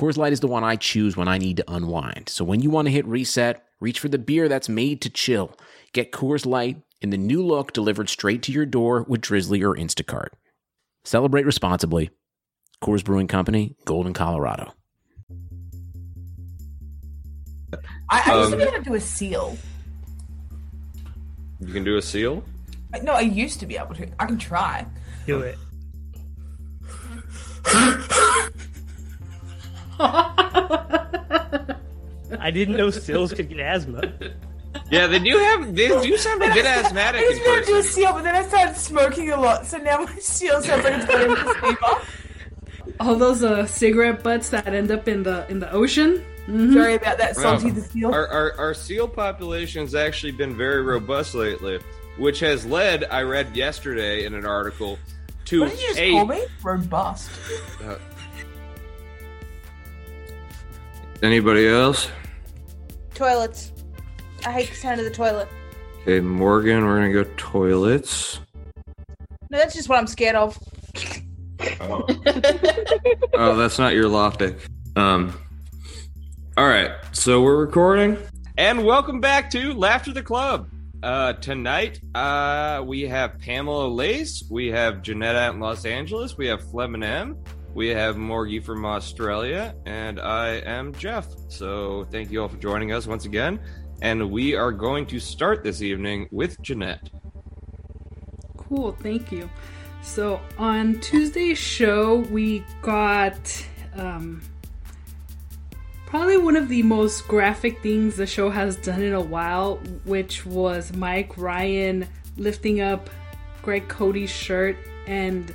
Coors Light is the one I choose when I need to unwind. So when you want to hit reset, reach for the beer that's made to chill. Get Coors Light in the new look delivered straight to your door with Drizly or Instacart. Celebrate responsibly. Coors Brewing Company, Golden, Colorado. I, I used to Um, be able to do a seal. You can do a seal? No, I used to be able to. I can try. Do it. I didn't know seals could get asthma. Yeah, they do have. They do sound a bit asthmatic I in used to be able to do a seal, but then I started smoking a lot, so now my seal sounds like it's going to fever. All those uh, cigarette butts that end up in the in the ocean. Sorry about that, salty Wow. the seal. Our, our, our seal population has actually been very robust lately, which has led, I read yesterday in an article, to What did you just a- call me? Robust. Anybody else? Toilets. I hate the sound of the toilet. Okay, Morgan, we're gonna go toilets. No, that's just what I'm scared of. Oh, that's not your lofty. Um. All right, so we're recording, and welcome back to Lafter the Club. Uh, tonight, uh, we have Pamela Lace, we have Jeanette out in Los Angeles, we have Fleming M, we have Morgie from Australia, and I am Jeff. So thank you all for joining us once again, and we are going to start this evening with Jeanette. Cool, thank you. So on Tuesday's show, we got um, probably one of the most graphic things the show has done in a while, which was Mike Ryan lifting up Greg Cote's shirt and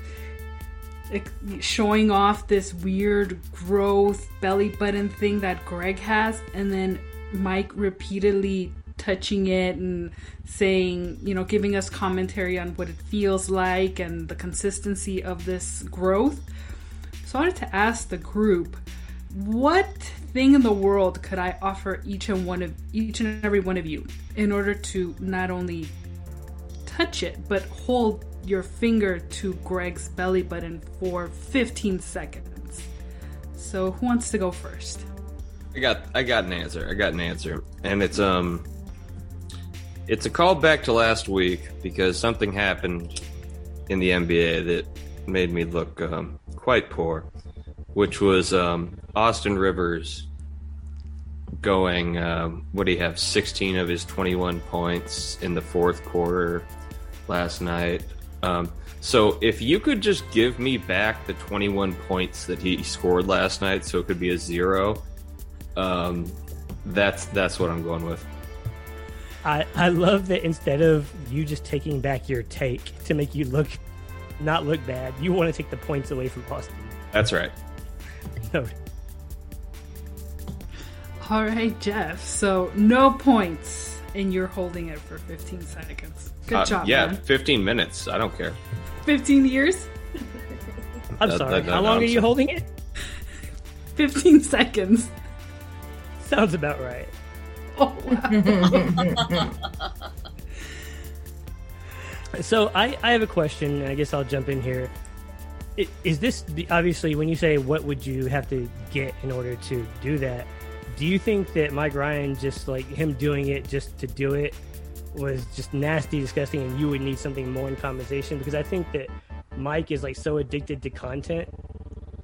showing off this weird growth belly button thing that Greg has, and then Mike repeatedly touching it and saying, you know, giving us commentary on what it feels like and the consistency of this growth. So I wanted to ask the group, what thing in the world could I offer each and one of each and every one of you in order to not only touch it, but hold your finger to Greg's belly button for 15 seconds. So who wants to go first? I got I got an answer. I got an answer. And it's um it's a callback to last week because something happened in the NBA that made me look um, quite poor, which was um, Austin Rivers going um, what do you have 16 of his 21 points in the fourth quarter last night. Um, so if you could just give me back the 21 points that he scored last night so it could be a zero um, that's that's what I'm going with. I, I love that instead of you just taking back your take to make you look not look bad, you want to take the points away from Austin. That's right. No, All right, Jeff. So no points, and you're holding it for 15 seconds. Good Uh, job, yeah, man. 15 minutes. I don't care. 15 years, I'm That- sorry. that- that- How long I'm are you sorry. holding it? 15 seconds. Sounds about right. Oh wow. So I, I have a question, and I guess I'll jump in here. Is this the- obviously when you say what would you have to get in order to do that? Do you think that Mike Ryan just like him doing it just to do it was just nasty, disgusting, and you would need something more in compensation? Because I think that Mike is like so addicted to content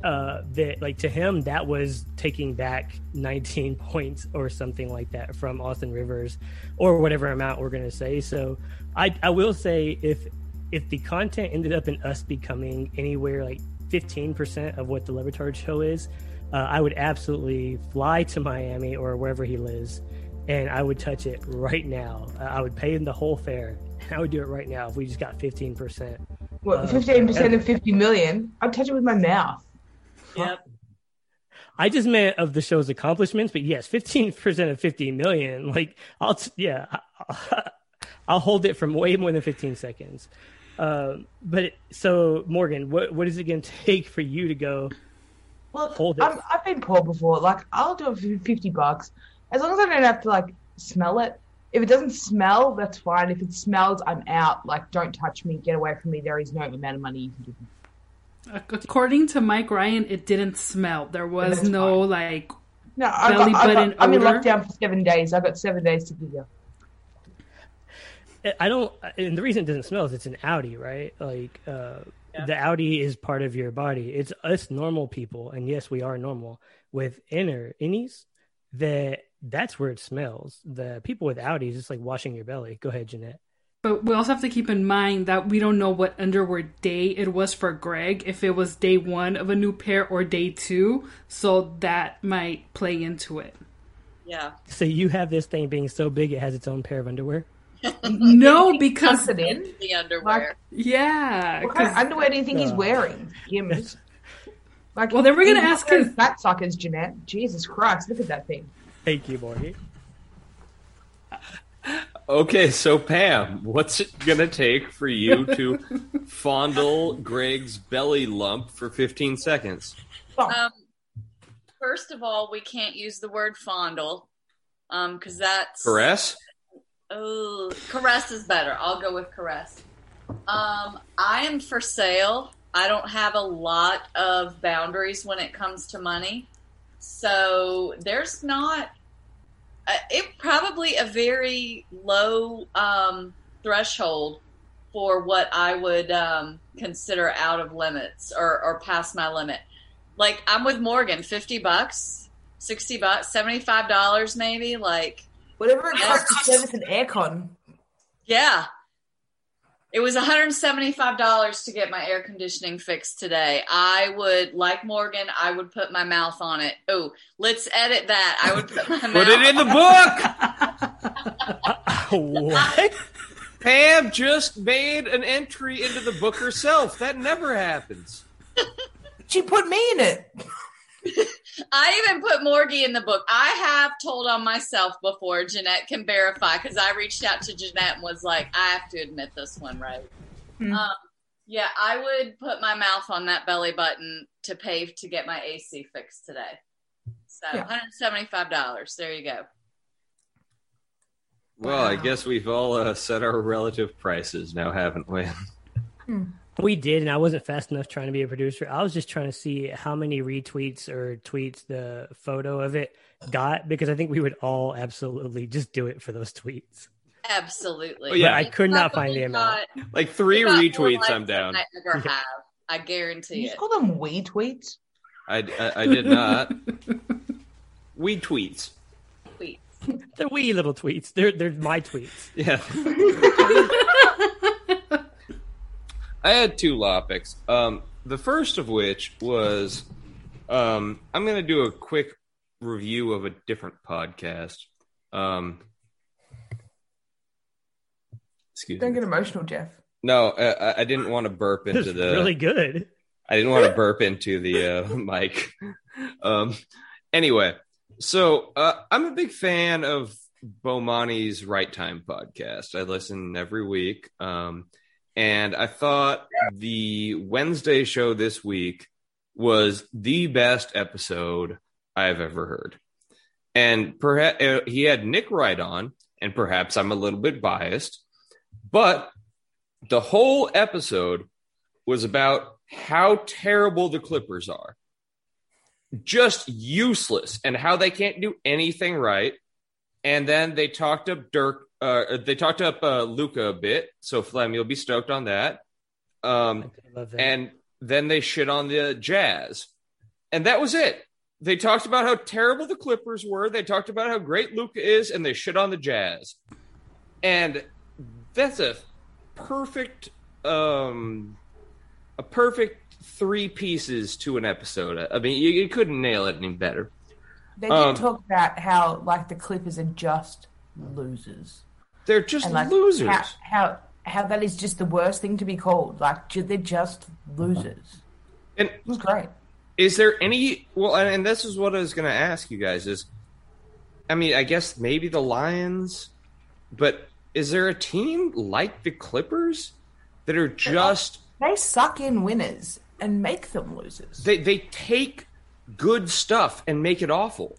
uh, that like to him that was taking back 19 points or something like that from Austin Rivers or whatever amount we're to say. So I I will say if if the content ended up in us becoming anywhere like 15% of what the Le Batard show is, uh, I would absolutely fly to Miami or wherever he lives and I would touch it right now. Uh, I would pay him the whole fare. I would do it right now if we just got 15%. What, Uh, 15% of 50 million? I'd touch it with my mouth. Yep. I just meant of the show's accomplishments, but yes, 15% of fifty million. Like, I'll, t- yeah, I'll, I'll hold it from way more than 15 seconds. Uh, but so, Morgan, what, what is it going to take for you to go? Look, Hold it. I'm, I've been poor before. Like, I'll do it for 50 bucks. As long as I don't have to, like, smell it. If it doesn't smell, that's fine. If it smells, I'm out. Like, don't touch me. Get away from me. There is no amount of money you can give me. According to Mike Ryan, it didn't smell. There was That's no like. No, I Belly got, I button got, I'm in odor? lockdown for seven days. I've got seven days to give you. I don't, and the reason it doesn't smell is it's an outie, right? Like, uh, the outie is part of your body. It's us normal people, and yes, we are normal with inner innies. That that's where it smells. The people with outies, it's like washing your belly. Go ahead, Jeanette. But we also have to keep in mind that we don't know what underwear day it was for Greg. If it was day one of a new pair or day two, so that might play into it. Yeah. So you have this thing being so big it has its own pair of underwear. No, because it in. The underwear. yeah, What kind of 'cause- underwear do you think he's Uh. wearing? Gims. Like, Well, then we're gonna ask wearing his- fat suckers, Jeanette. Jesus Christ, look at that thing. Thank you, Morgan. Okay, so Pam, what's it gonna take for you to fondle Greg's belly lump for 15 seconds? Um, first of all, we can't use the word fondle um, because that's Caress? Oh, caress is better. I'll go with caress. Um, I am for sale. I don't have a lot of boundaries when it comes to money, so there's not. Uh, it probably a very low um, threshold for what I would um, consider out of limits or, or past my limit. Like I'm with Morgan, fifty bucks, sixty bucks, seventy five dollars maybe. Like Whatever it costs to service an aircon. yeah. It was $175 to get my air conditioning fixed today. I would, like Morgan, I would put my mouth on it. Oh, let's edit that. I would put my mouth Put it in the book! what? Pam just made an entry into the book herself. That never happens. She put me in it. I even put Morgie in the book. I have told on myself before. Jeanette can verify because I reached out to Jeanette and was like, I have to admit this one, right? Hmm. Um, yeah, I would put my mouth on that belly button to pay to get my AC fixed today. So Yeah. $175. There you go. Well, I guess we've all uh, set our relative prices now, haven't we? We did, and I wasn't fast enough trying to be a producer. I was just trying to see how many retweets or tweets the photo of it got because I think we would all absolutely just do it for those tweets. Absolutely. Oh, yeah. But I could not find the amount. got- Like three retweets, I'm down. I ever have. I guarantee You it. just call them we tweets? I, I, I did not. We tweets. Tweets. They're wee little tweets. They're they're my tweets. Yeah. I had two topics. Um, the first of which was um, I'm going to do a quick review of a different podcast. Um, excuse Don't me. get emotional, Jeff. No, uh, I, I didn't want to burp into the. really good. I didn't want to burp into the uh, mic. Um, anyway, so uh, I'm a big fan of Bomani's Right Time podcast. I listen every week. Um, and I thought the Wednesday show this week was the best episode I've ever heard. And perhaps uh, he had Nick Wright on, and perhaps I'm a little bit biased, but the whole episode was about how terrible the Clippers are. Just useless and how they can't do anything right. And then they talked up Dirk, uh, they talked up uh, Luka a bit. So Flem, you'll be stoked on that. Um, love that. and then they shit on the Jazz. And that was it. They talked about how terrible the Clippers were. They talked about how great Luka is, and they shit on the Jazz. And that's a perfect, um, a perfect three pieces to an episode. I mean, you, you couldn't nail it any better. They did Um, talk about how like the Clippers are just losers, They're just and like losers. How, how how that is just the worst thing to be called. Like they're just losers. and It was great. is there any? Well, and, and this is what I was going to ask you guys. Is I mean, I guess maybe the Lions, but is there a team like the Clippers that are just They suck in winners and make them losers. they they take good stuff and make it awful?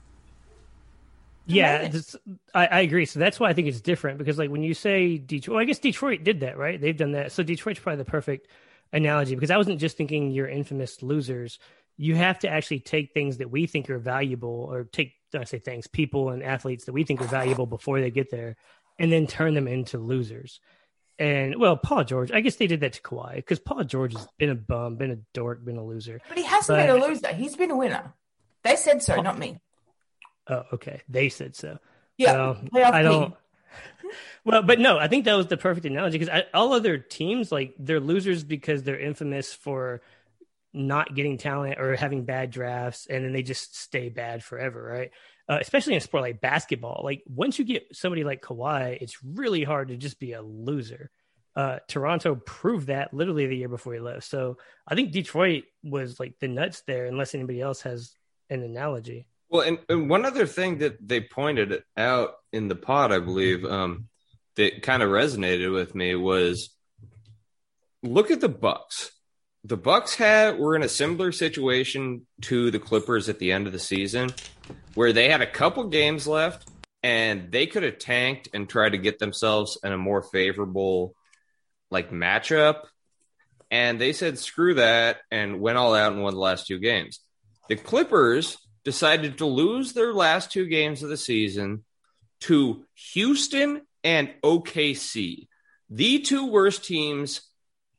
Yeah, this, I, I agree. So that's why I think it's different because, like, when you say Detroit, well, I guess Detroit did that, right? They've done that. So Detroit's probably the perfect analogy because I wasn't just thinking you're infamous losers. You have to actually take things that we think are valuable, or take, I say things, people and athletes that we think are valuable before they get there, and then turn them into losers. And well, Paul George, I guess they did that to Kawhi because Paul George has been a bum, been a dork, been a loser. But he hasn't But- been a loser. He's been a winner. They said so, not me. Oh, okay. They said so. Yeah, I don't. team. Well, but no, I think that was the perfect analogy because all other teams like they're losers because they're infamous for not getting talent or having bad drafts, and then they just stay bad forever, right? Uh, especially in a sport like basketball, like once you get somebody like Kawhi, it's really hard to just be a loser. Uh, Toronto proved that literally the year before he left. So I think Detroit was like the nuts there, unless anybody else has an analogy. Well, and, and one other thing that they pointed out in the pod, I believe, um, that kind of resonated with me was look at the Bucks. The Bucks had were in a similar situation to the Clippers at the end of the season, where they had a couple games left and they could have tanked and tried to get themselves in a more favorable like matchup. And they said screw that and went all out and won the last two games. The Clippers decided to lose their last two games of the season to Houston and OKC, the two worst teams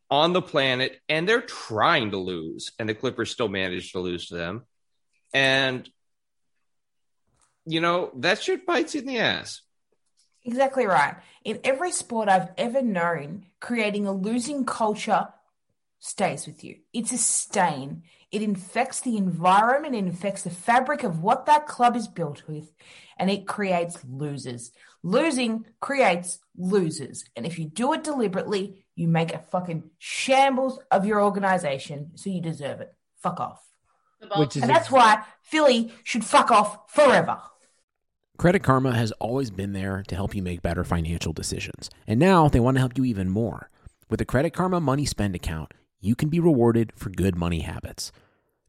on the planet, and they're trying to lose, and the Clippers still managed to lose to them. And you know that shit bites you in the ass. Exactly right. In every sport I've ever known, creating a losing culture stays with you. It's a stain. It infects the environment, it infects the fabric of what that club is built with, and it creates losers. Losing creates losers. And if you do it deliberately, you make a fucking shambles of your organization, so you deserve it. Fuck off. Which is And that's why Philly should fuck off forever. Credit Karma has always been there to help you make better financial decisions. And now they want to help you even more. With the Credit Karma Money Spend account, you can be rewarded for good money habits.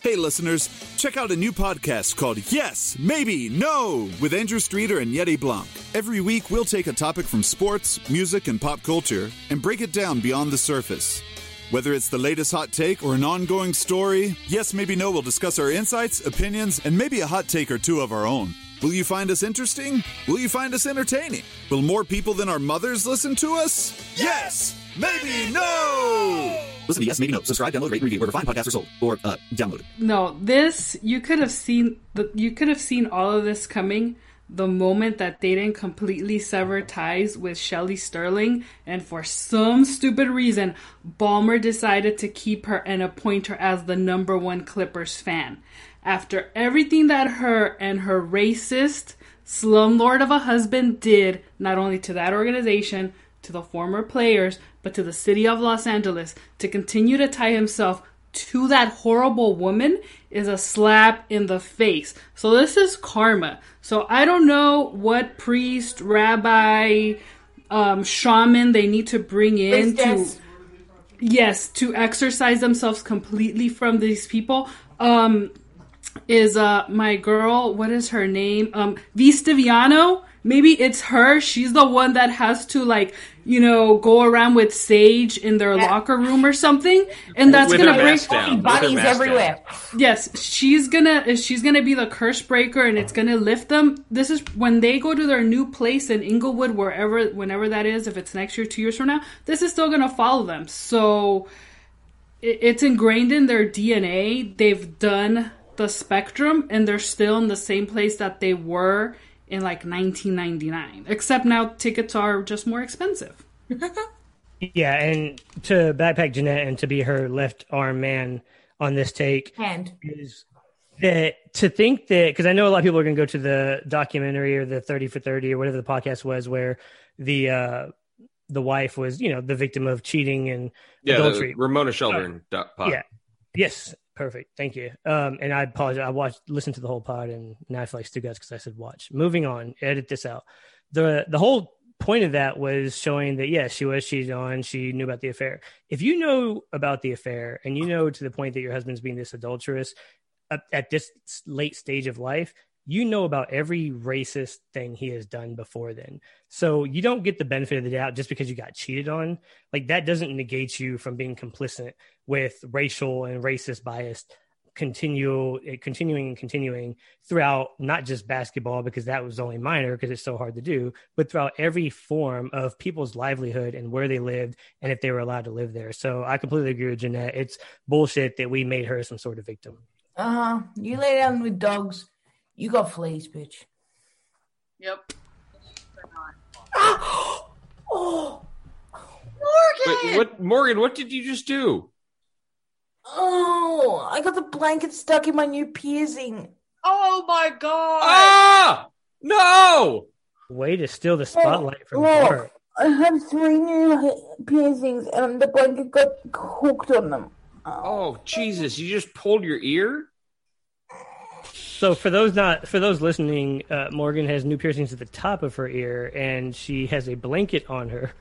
Hey, listeners, check out a new podcast called Yes, Maybe, No with Andrew Streeter and Yeti Blanc. Every week, we'll take a topic from sports, music, and pop culture and break it down beyond the surface. Whether it's the latest hot take or an ongoing story, Yes, Maybe, No will discuss our insights, opinions, and maybe a hot take or two of our own. Will you find us interesting? Will you find us entertaining? Will more people than our mothers listen to us? Yes! Maybe no! Listen to Yes, Maybe No. Subscribe, download, rate, review wherever fine podcasts are sold. Or, uh, download. No, this you could have seen the you could have seen all of this coming the moment that they didn't completely sever ties with Shelly Sterling, and for some stupid reason, Ballmer decided to keep her and appoint her as the number one Clippers fan. After everything that her and her racist slumlord of a husband did, not only to that organization, to the former players, but to the city of Los Angeles, to continue to tie himself to that horrible woman is a slap in the face. So this is karma. So I don't know what priest, rabbi, um, shaman they need to bring in to yes to exercise themselves completely from these people. Um, is uh my girl. What is her name? Um, Vistaviano. Maybe it's her. She's the one that has to like you know go around with Sage in their Yeah. locker room or something, and that's With gonna break. mask down. with her Bunnies mask down. everywhere. Yes, she's gonna she's gonna be the curse breaker, and it's gonna lift them. This is when they go to their new place in Inglewood, wherever, whenever that is. If it's next year, two years from now, this is still gonna follow them. So it's ingrained in their DNA. They've done the spectrum, and they're still in the same place that they were in like 1999. Except now tickets are just more expensive. Yeah, and to backpack Jeanette and to be her left arm man on this take Hand. is that to think that because I know a lot of people are going to go to the documentary or the thirty for thirty or whatever the podcast was where the uh the wife was you know the victim of cheating and Yeah, adultery. Ramona Shelburne doc pod. Yeah. Yes, perfect. Thank you. Um, and I apologize. I watched, listened to the whole pod, and now I feel like Stugotz because I said watch. Moving on, edit this out. the The whole point of that was showing that yes, she was cheated on. She knew about the affair. If you know about the affair and you know to the point that your husband's being this adulterous at, at this late stage of life, you know about every racist thing he has done before then. So you don't get the benefit of the doubt just because you got cheated on. Like that doesn't negate you from being complicit with racial and racist bias continue eh, continuing and continuing throughout not just basketball because that was only minor because it's so hard to do but throughout every form of people's livelihood and where they lived and if they were allowed to live there so i completely agree with jeanette it's bullshit that we made her some sort of victim Uh huh. You lay down with dogs, you got fleas, bitch. Yep. Ah! Oh, Wait, what, Morgan? What did you just do? oh! I got the blanket stuck in my new piercing. Oh my god. Ah! No! way to steal the spotlight from Look, Bart. I have three new piercings, and the blanket got hooked on them. Oh, Jesus! You just pulled your ear. So for those not for those listening, uh, Morgan has new piercings at the top of her ear, and she has a blanket on her,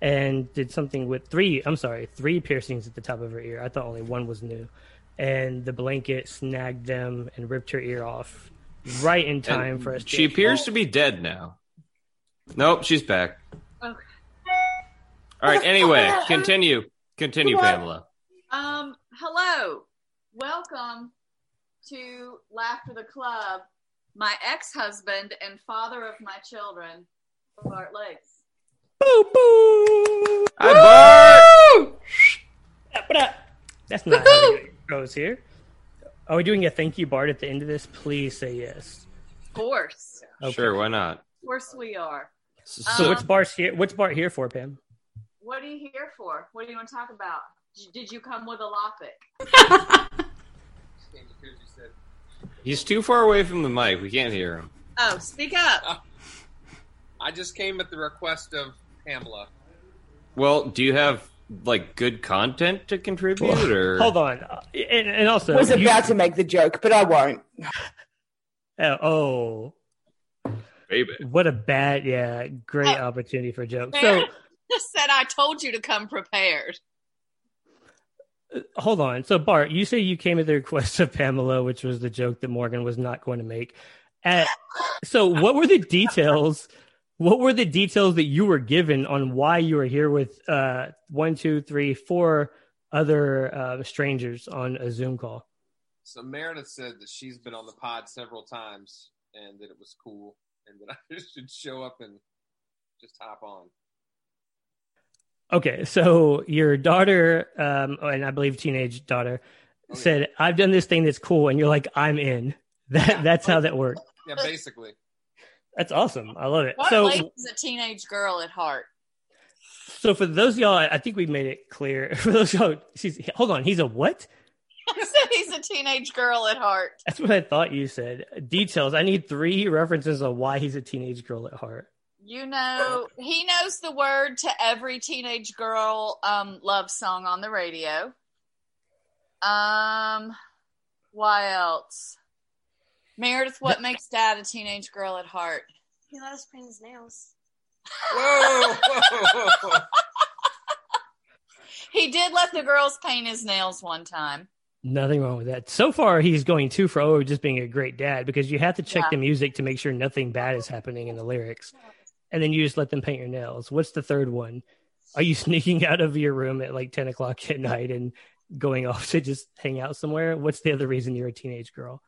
and did something with three. I'm sorry, three piercings at the top of her ear. I thought only one was new, and the blanket snagged them and ripped her ear off right in time And for us. to- She appears to be dead now. Nope, she's back. Okay. All right. Anyway, continue. Continue, Pamela. Um, hello. Welcome to Lafter the Club. My ex-husband and father of my children, Bart Lace. Boo boo. Hi, Bart. That's not how it goes here. Are we doing a thank you, Bart, at the end of this? Please say yes. Of course. Okay. Sure, why not? Of course we are. So Um, what's Bart here? What's Bart here for, Pam? What are you here for? What do you want to talk about? Did- Did you come with a lopic? He's too far away from the mic. We can't hear him. Oh, speak up. I just came at the request of Pamela. Well, do you have like good content to contribute, or Hold on, Uh, and, and also was you- about to make the joke, but I won't. Uh, oh, baby? what a bad, yeah, great Oh. opportunity for a joke. So Fair. Just said I told you to come prepared. Hold on. So Bart, you say you came at the request of Pamela, which was the joke that Morgan was not going to make. At, so what were the details? What were the details that you were given on why you were here with uh, one, two, three, four other uh, strangers on a Zoom call? So Meredith said that she's been on the pod several times and that it was cool and that I should show up and just hop on. Okay, so your daughter, um, and I believe teenage daughter, Oh, yeah. said, "I've done this thing that's cool," and you're like, "I'm in." That that's how that worked. Yeah, basically. That's awesome. I love it. What So, lady is a teenage girl at heart? so for those of y'all, I I think we made it clear. For those of y'all, she's hold on. He's a what? I said he's a teenage girl at heart. That's what I thought you said. Details. I need three references on why he's a teenage girl at heart. You know, he knows the word to every teenage girl um, love song on the radio. Um, why else? Meredith, what makes dad a teenage girl at heart? He let us paint his nails. Whoa! whoa, whoa. He did let the girls paint his nails one time. Nothing wrong with that. So far, he's going two for oh, just being a great dad because you have to check Yeah. the music to make sure nothing bad is happening in the lyrics, and then you just let them paint your nails. What's the third one? Are you sneaking out of your room at like ten o'clock at night and going off to just hang out somewhere? What's the other reason you're a teenage girl?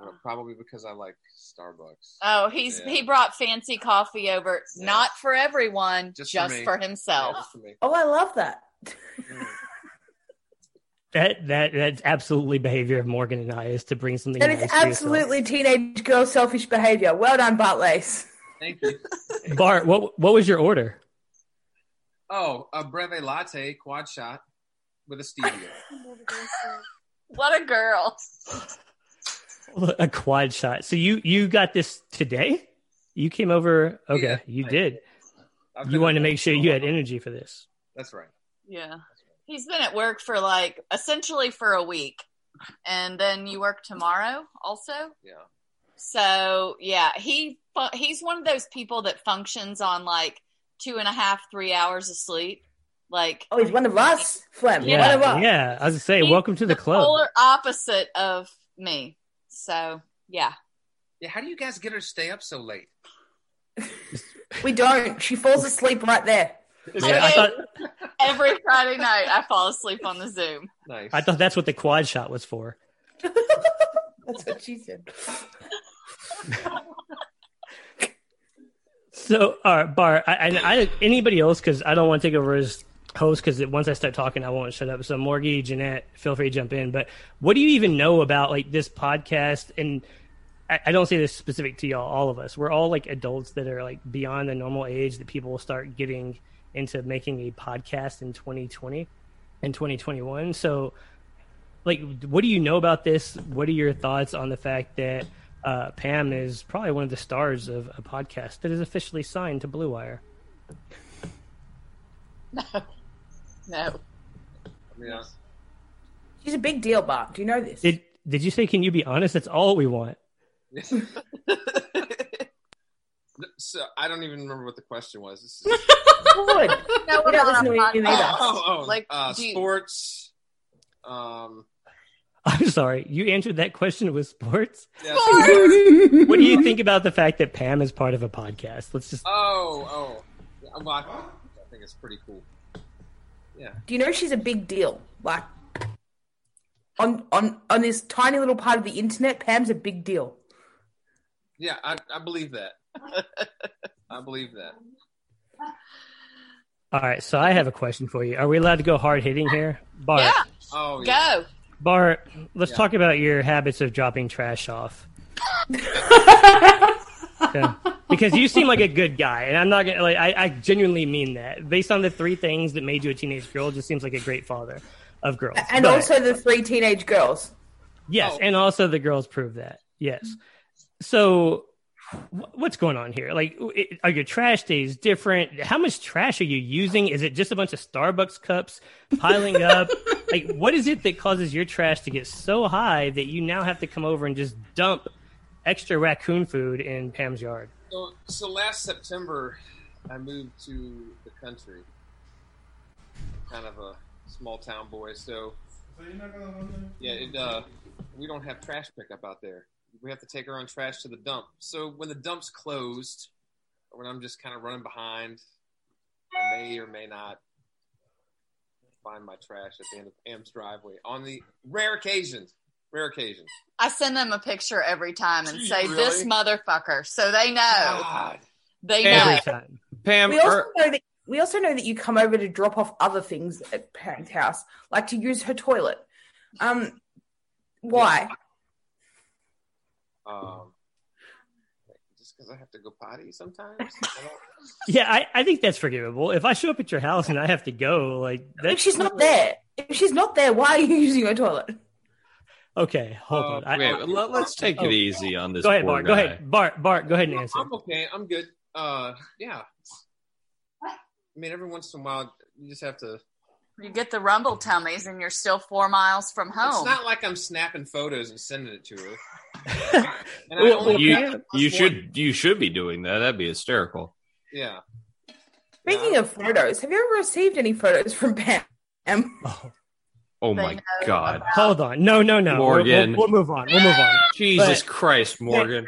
Uh, probably because I like Starbucks. Oh, he's Yeah. he brought fancy coffee over, not for everyone, Just just, for me. for, Yeah, himself. just for. Oh, I love that. That that that's absolutely behavior of Morgan and I is to bring something. That nice is to absolutely teenage girl selfish behavior. Well done, Bart Lace. Thank you. Bart. What what was your order? Oh, a breve latte quad shot with a stevia. What a girl! A quad shot. So you you got this today? You came over. Okay, Yeah, you I- did. I've You been wanted to make sure you had energy for this. That's right. Yeah, he's been at work for like essentially for a week, and then you work tomorrow also. Yeah. So yeah, he he's one of those people that functions on like two and a half, three hours of sleep. Like Oh, he's one of us, Flem. One of Yeah, us. yeah. I was say, He's welcome to the club. polar opposite of me. So yeah, Yeah. How do you guys get her to stay up so late? We don't. She falls asleep right there. Yeah, I thought every Friday night I fall asleep on the Zoom. Nice. I thought that's what the quad shot was for. That's what she said. So, all right, Bart. I, I, I anybody else because I don't want to take over as host because once I start talking, I won't shut up. So, Morgie, Jeanette, feel free to jump in. But what do you even know about like this podcast? And I, I don't say this specific to y'all, all of us. We're all like adults that are like beyond the normal age that people start getting into making a podcast in 2020 and 2021. So, like, what do you know about this? What are your thoughts on the fact that uh, Pam is probably one of the stars of a podcast that is officially signed to Blue Wire? No. I mean, I, She's a big deal, Bart. Do you know this? Did Did you say? Can you be honest? That's all we want. so I don't even remember what the question was. This is, Good. No, We we're don't not listen to you either. oh, oh, Like, uh, do you- sports. Um, I'm sorry. You answered that question with sports. yeah, What do you think about the fact that Pam is part of a podcast? Let's just. Oh, oh. Yeah, Well, I, I think it's pretty cool. Yeah. Do you know she's a big deal? Like on on on this tiny little part of the internet, Pam's a big deal. Yeah, I, I believe that. I believe that. All right. So I have a question for you. Are we allowed to go hard hitting here, Bart? Yeah, Oh, yeah. go. Bart, let's Yeah. talk about your habits of dropping trash off. Yeah. Because you seem like a good guy, and I'm not gonna like. I, I genuinely mean that. Based on the three things that made you a teenage girl, just seems like a great father of girls. And But- also the three teenage girls. yes, Oh. and also the girls prove that. Yes. So, what's going on here? Like, are your trash days different? How much trash are you using? Is it just a bunch of Starbucks cups piling up? like, what is it that causes your trash to get so high that you now have to come over and just dump extra raccoon food in Pam's yard? So, so last September, I moved to the country. Kind of a small town boy, so yeah, it, uh, we don't have trash pickup out there. We have to take our own trash to the dump. So when the dump's closed, or when I'm just kind of running behind, I may or may not find my trash at the end of Pam's driveway on the rare occasions. Rare occasions. I send them a picture every time and Gee, say really? this motherfucker, so they know. God. They Every know. time. Pam, We also er- know that we also know that you come over to drop off other things at Pam's house, like to use her toilet. Um, why? Um, just because I have to go potty sometimes. I Yeah, I, I think that's forgivable. If I show up at your house and I have to go, like If she's not there, if she's not there, why are you using her toilet? okay. Hold Uh, on. I- wait, let, us take Oh. it easy on this. go ahead, poor Bart. Go ahead, Bart. Bart, go ahead and answer. I'm okay. I'm good. Uh, yeah. I mean, every once in a while, you just have to. You get the rumble tummies and you're still four miles from home. It's not like I'm snapping photos and sending it to her. And I Well, only You, you should you should be doing that. That'd be hysterical. Yeah. Speaking of photos, have you ever received any photos from Pam? Oh, Oh my God. about- Hold on. No, no, no. We'll- Morgan. We'll, we'll move on. We'll move on. Jesus But- Christ, Morgan.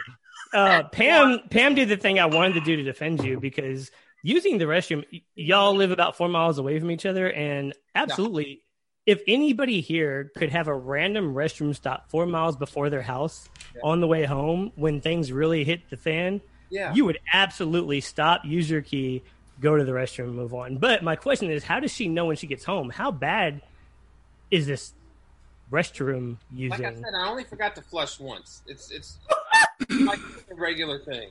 uh, Pam Pam did the thing I wanted to do to defend you because using the restroom, y- y'all live about four miles away from each other, and absolutely, if anybody here could have a random restroom stop four miles before their house on the way home when things really hit the fan, Yeah. you would absolutely stop, use your key, go to the restroom, move on. But my question is, how does she know when she gets home? How bad is this restroom using? Like I said, I only forgot to flush once. It's it's like a regular thing.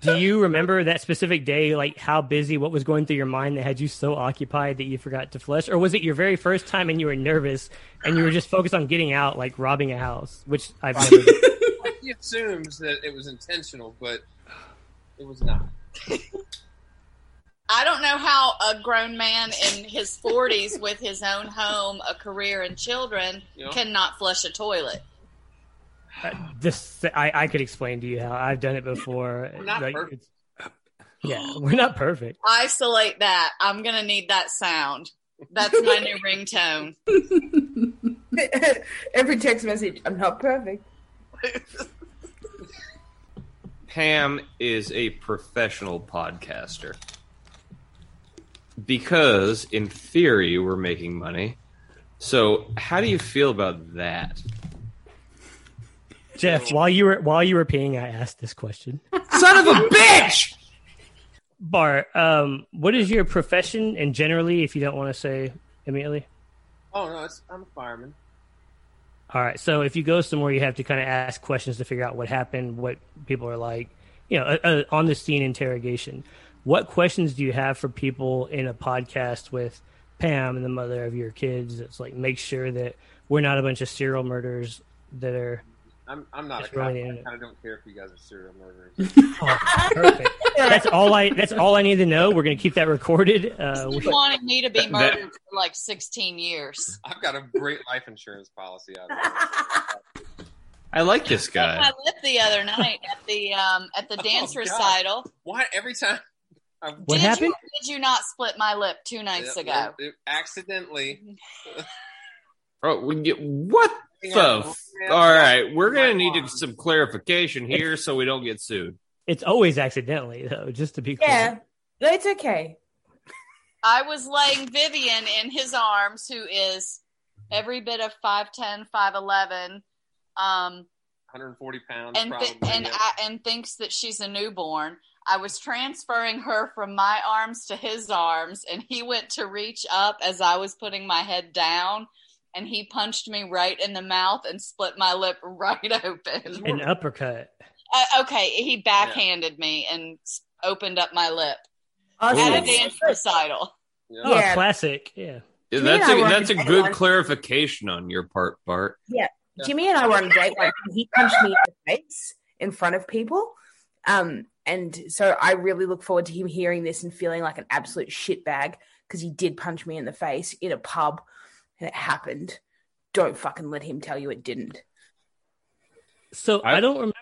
Do you remember that specific day, like how busy, what was going through your mind that had you so occupied that you forgot to flush? Or was it your very first time and you were nervous and you were just focused on getting out, like robbing a house, which I've never done. He assumes that it was intentional, but it was not. I don't know how a grown man in his 40s with his own home, a career, and children Yeah. cannot flush a toilet. Uh, this I, I could explain to you how I've done it before. Not Like, perfect. yeah, we're not perfect. Isolate that. I'm going to need that sound. That's my new ringtone. Every text message, I'm not perfect. Pam is a professional podcaster. Because, in theory, we're making money. So, how do you feel about that? Jeff, while you were while you were peeing, I asked this question. Son of a bitch! Bart, um, what is your profession and generally, if you don't want to say immediately? Oh no, it's, I'm a fireman. All right. So if you go somewhere, you have to kind of ask questions to figure out what happened, what people are like, you know, a, a on the scene interrogation. What questions do you have for people in a podcast with Pam and the mother of your kids? It's like make sure that we're not a bunch of serial murderers that are I'm I'm not Just a cop. running I kind of don't care if you guys are serial murderers. perfect. that's all I. That's all I need to know. We're gonna keep that recorded. Uh, He we- wanted me to be That- murdered for like 16 years. I've got a great life insurance policy out of. I like this guy. I guy. lip the other night at the um, at the dance Oh, God. recital. Why every time? I, What did happened? You, did you not split my lip two nights Yeah, ago? it- accidentally. Oh, we get what Hang the? on. F- all right, we're gonna need to- some clarification here so we don't get sued. it's always accidentally though. Just to be clear. Yeah, no, it's okay. I was laying Vivian in his arms, who is every bit of 5'10", 5'11", um, 140 pounds, and probably. and yeah. I, and thinks that she's a newborn. I was transferring her from my arms to his arms, and he went to reach up as I was putting my head down, and he punched me right in the mouth and split my lip right open. An uppercut. Uh, okay, he backhanded me and opened up my lip Oh, at a that's- dance recital. Yeah. Oh, Yeah. classic. Yeah. Yeah, that's and I a were that's a good one- clarification on your part, Bart. Yeah. Jimmy and I were on a date once, and he punched me in the face in front of people. Um, and so I really look forward to him hearing this and feeling like an absolute shitbag because he did punch me in the face in a pub, and it happened. Don't fucking let him tell you it didn't. So I, I- don't remember.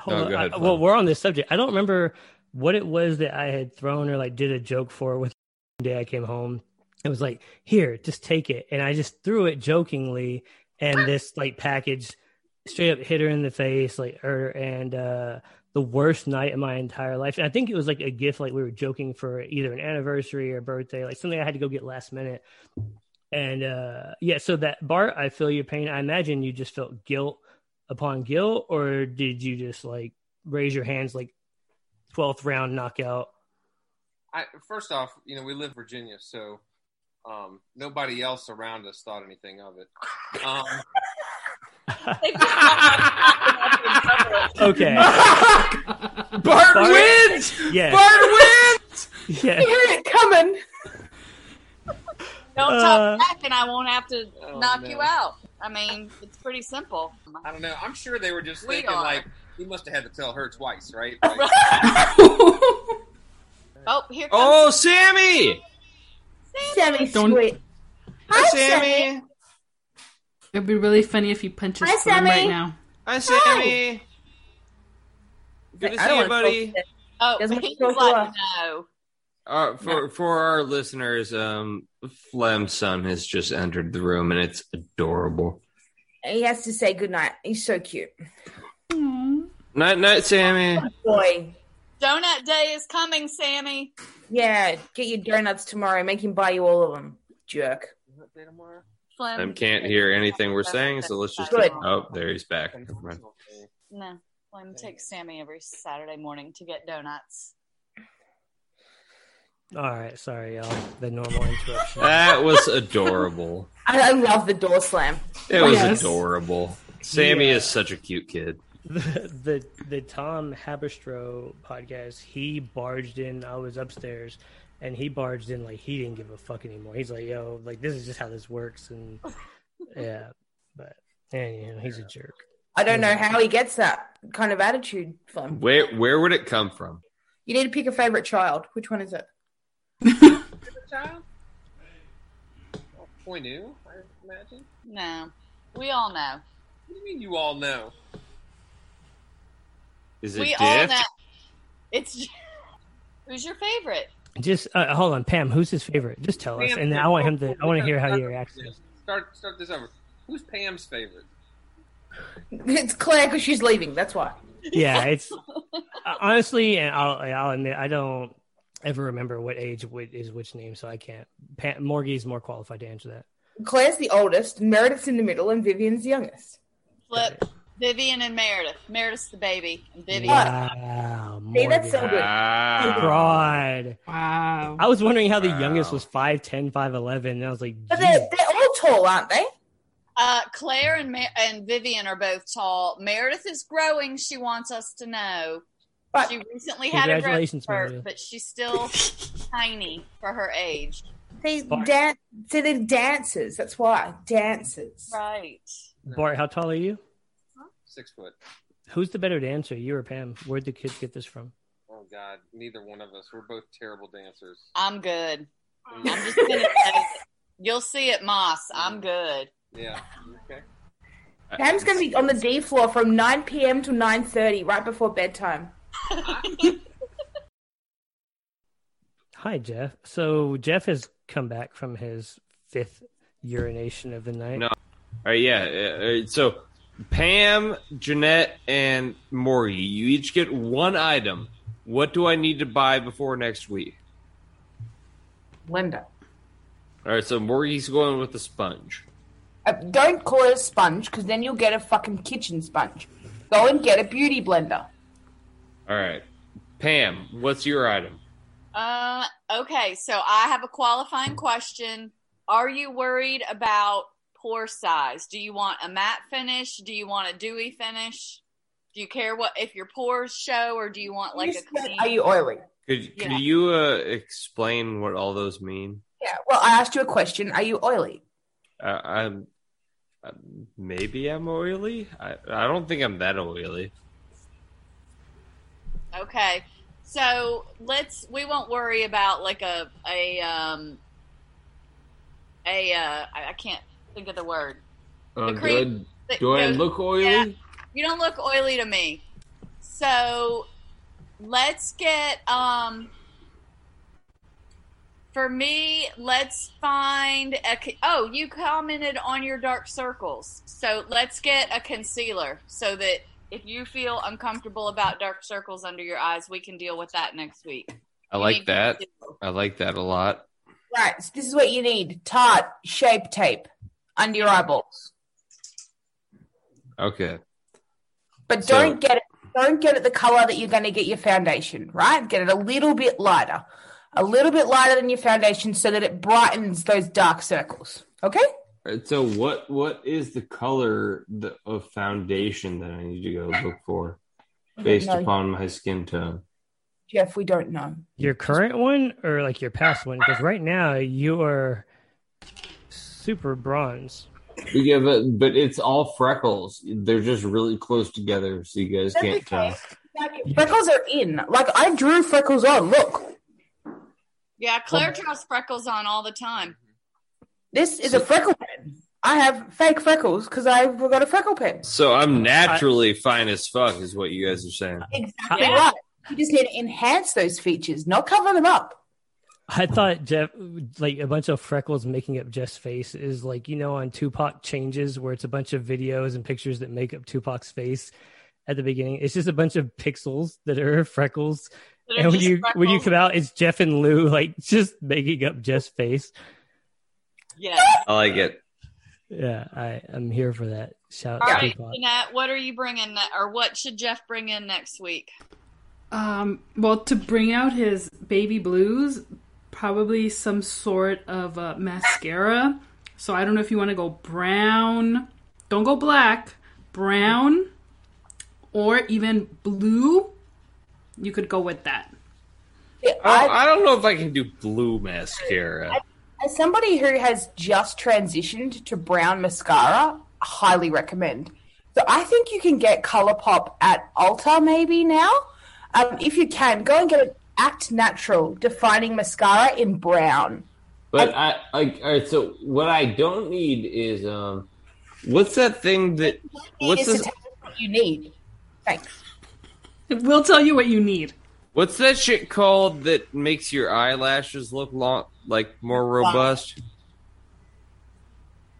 Hold No, on. go ahead, I- well, we're on this subject. I don't remember what it was that I had thrown or like did a joke for with the day I came home. It was like, here, just take it. And I just threw it jokingly. And this like package straight up hit her in the face, like her and uh the worst night of my entire life. And I think it was like a gift, like we were joking for either an anniversary or birthday, like something I had to go get last minute. And uh yeah, so that Bart, I feel your pain. I imagine you just felt guilt upon guilt, or did you just like raise your hands like twelfth round knockout? I, first off, you know, we live in Virginia, so um, nobody else around us thought anything of it. Um, Okay. Bart, Bart- wins. Yeah. Bart wins. Yeah. Hear it coming. Don't Uh, talk back, and I won't have to Oh, knock no. you out. I mean, it's pretty simple. I don't know. I'm sure they were just We thinking are. like he must have had to tell her twice, right? Like, Oh, here comes Oh, Sammy! Sammy Don't- sweet. Hi, Sammy. It'd be really funny if you punch his Hi, thumb Sammy. right now. Hi, Sammy. Good to I see don't you, wanna buddy. Oh, he's like, no. Uh, for for our listeners, um, Flem's son has just entered the room, and it's adorable. He has to say goodnight. He's so cute. Night, night, Sammy. Boy. Donut day is coming, Sammy. Yeah, get your donuts tomorrow. Make him buy you all of them. Jerk. Flem. I can't hear anything we're saying, so let's just. Good. Oh, there he's back. Never mind. No, Flem takes Sammy every Saturday morning to get donuts. All right, sorry, y'all. The normal interruption. That was adorable. I, I love the door slam. It was Yes. adorable. Sammy Yeah. is such a cute kid. the the the Tom Haberstroh podcast, he barged in. I was upstairs, and he barged in like he didn't give a fuck anymore. He's like, "Yo, like this is just how this works," and yeah, but and you know, he's a jerk. I don't know how he gets that kind of attitude from. Where where would it come from? You need to pick a favorite child. Which one is it? Child? Point new, I imagine. No, we all know. What do you mean you all know? Is it We all Diff? know. It's who's your favorite? Just uh, hold on, Pam. Who's his favorite? Just tell us, Pam- and I want him to. I want to hear how he reacts. to this. Start start this over. Who's Pam's favorite? It's Claire because she's leaving. That's why. Yeah, it's uh, honestly, and I'll I'll admit I don't ever remember what age whi- is which name, so I can't. Pam, Morgie's more qualified to answer that. Claire's the oldest, Meredith's in the middle, and Vivian's the youngest. Flip. Vivian and Meredith. Meredith's the baby. And Vivian. Wow, See, that's so Morgan. good. Wow. Pride. Wow. I was wondering how the Wow. youngest was 5'10", 5'11", and I was like, But they're, they're all tall, aren't they? Uh, Claire and Ma- and Vivian are both tall. Meredith is growing. She wants us to know. But She recently had a growth Congratulations, but she's still tiny for her age. they Bart. dance. So they're dancers. That's why dancers. Right. Bart, how tall are you? Six foot. Who's the better dancer, you or Pam? Where'd the kids get this from? Oh God, neither one of us. We're both terrible dancers. I'm good. Mm. I'm just gonna say. You'll see it, Moss. I'm mm. good. Yeah. Okay. Pam's going to be on the D floor from 9 p.m. to 9:30, right before bedtime. Hi, Jeff. So Jeff has come back from his fifth urination of the night. No. All right, yeah. uh, So Pam, Jeanette, and Maury, you each get one item. What do I need to buy before next week? Linda. All right, so Maury's going with the sponge. Uh, don't call it a sponge because then you'll get a fucking kitchen sponge. Go and get a beauty blender. All right, Pam, what's your item? Uh, okay, so I have a qualifying question. Are you worried about pore size? Do you want a matte finish? Do you want a dewy finish? Do you care what if your pores show, or do you want like You a said. Are you oily? Could Yeah. could you uh, explain what all those mean? Yeah. Well, I asked you a question. Are you oily? Uh, I'm uh, maybe I'm oily. I I don't think I'm that oily. Okay, so let's we won't worry about like a a um a uh I, I can't think of the word. Uh, The cream- do I, do I look oily? yeah. You don't look oily to me. So let's get um for me, let's find a oh, you commented on your dark circles. So let's get a concealer so that if you feel uncomfortable about dark circles under your eyes, we can deal with that next week. I You like that. I like that a lot. Right. So this is what you need: Tarte shape tape under your eyeballs. Okay. But So- don't get it. Don't get it the color that you're going to get your foundation. Right. Get it a little bit lighter, a little bit lighter than your foundation, so that it brightens those dark circles. Okay. All right, so what what is the color the, of foundation that I need to go look for based No. upon my skin tone? Jeff, we don't know. Your current one or like your past one? Because right now you are super bronze. Yeah, but but it's all freckles. They're just really close together, so you guys That's can't okay. tell. Like, freckles are in. Like I drew freckles on. Look, Yeah, Claire draws freckles on all the time. this is a freckle pen. I have fake freckles because I've got a freckle pen. So I'm naturally fine as fuck, is what you guys are saying. Exactly Yeah. right. You just need to enhance those features, not cover them up. I thought Jeff, like a bunch of freckles making up Jeff's face, is like you know on Tupac changes where it's a bunch of videos and pictures that make up Tupac's face at the beginning. It's just a bunch of pixels that are freckles, That are and when just you when you come out, it's Jeff and Lou like just making up Jeff's face. Yeah. I like it. Yeah, I I'm here for that. Shout out All right, Jeanette, what are you bringing, ne- or what should Jeff bring in next week? Um, well, to bring out his baby blues, probably some sort of uh, mascara. So I don't know if you want to go brown. Don't go black. Brown, or even blue. You could go with that. I, I don't know if I can do blue mascara. As somebody who has just transitioned to brown mascara, highly recommend. So I think you can get ColourPop at Ulta maybe now. Um, if you can, go and get an Act Natural defining mascara in brown. But I like all right. So what I don't need is um, what's that thing that what's Is this? you what you need. Thanks. We'll tell you what you need. What's that shit called that makes your eyelashes look long, like more robust?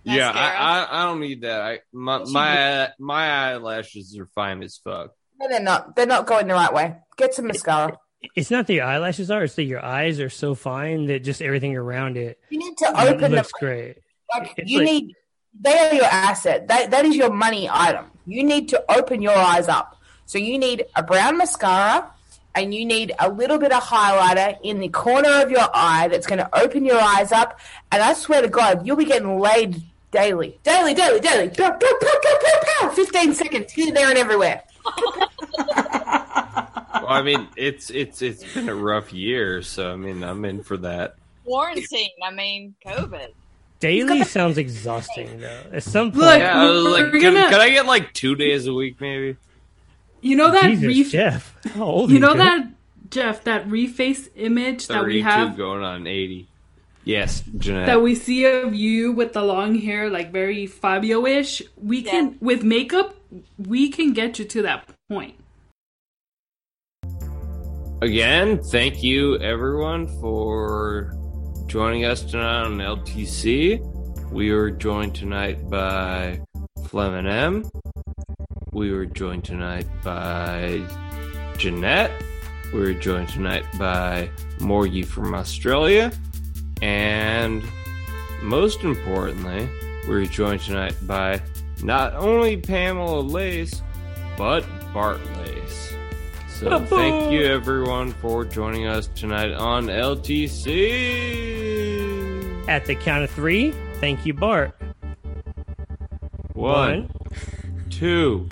Yeah, I, I I don't need that. I my Yes, you my uh, my eyelashes are fine as fuck. No, they're not. They're not going the right way. Get some mascara. It's not that your eyelashes are; it's that your eyes are so fine that just everything around it You need to open them. looks great. Like It's you like- need. They are your asset. That that is your money item. You need to open your eyes up. So you need a brown mascara, and you need a little bit of highlighter in the corner of your eye that's going to open your eyes up. And I swear to God, you'll be getting laid daily, daily, daily, daily. Pow, pow, pow, pow, pow, pow. Fifteen seconds here, there, and everywhere. Well, I mean, it's it's it's been a rough year, so I mean, I'm in for that. Quarantine. I mean, COVID. Daily sounds exhausting though. At some point, Look, Yeah, I was like, can, gonna- can I get like two days a week, maybe? You know that Jesus, ref- Jeff. How old You are know Jeff? that Jeff, that reface image that we Thirty-two have going on eighty. Yes, Jeanette. that we see of you with the long hair, like very Fabio-ish. We can with makeup, we can get you to that point. Again, thank you everyone for joining us tonight on LTC. We are joined tonight by Fleming M. We were joined tonight by Jeanette. We were joined tonight by Morgie from Australia. And most importantly, we were joined tonight by not only Pamela Lace, but Bart Lace. So thank you everyone for joining us tonight on LTC. At the count of three, thank you, Bart. One, two,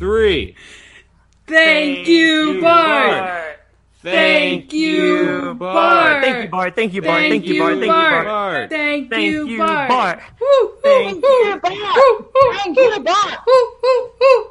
three. Thank, you, Bart. Thank you, Bart. Thank you, Bart. Thank you, Bart. Thank you, Bart. Thank you, Bart. Bart. Thank, Thank you, you, Bart. Bart. Woo, woo, Thank you, Bart. woo, woo, Thank you, Bart. woo,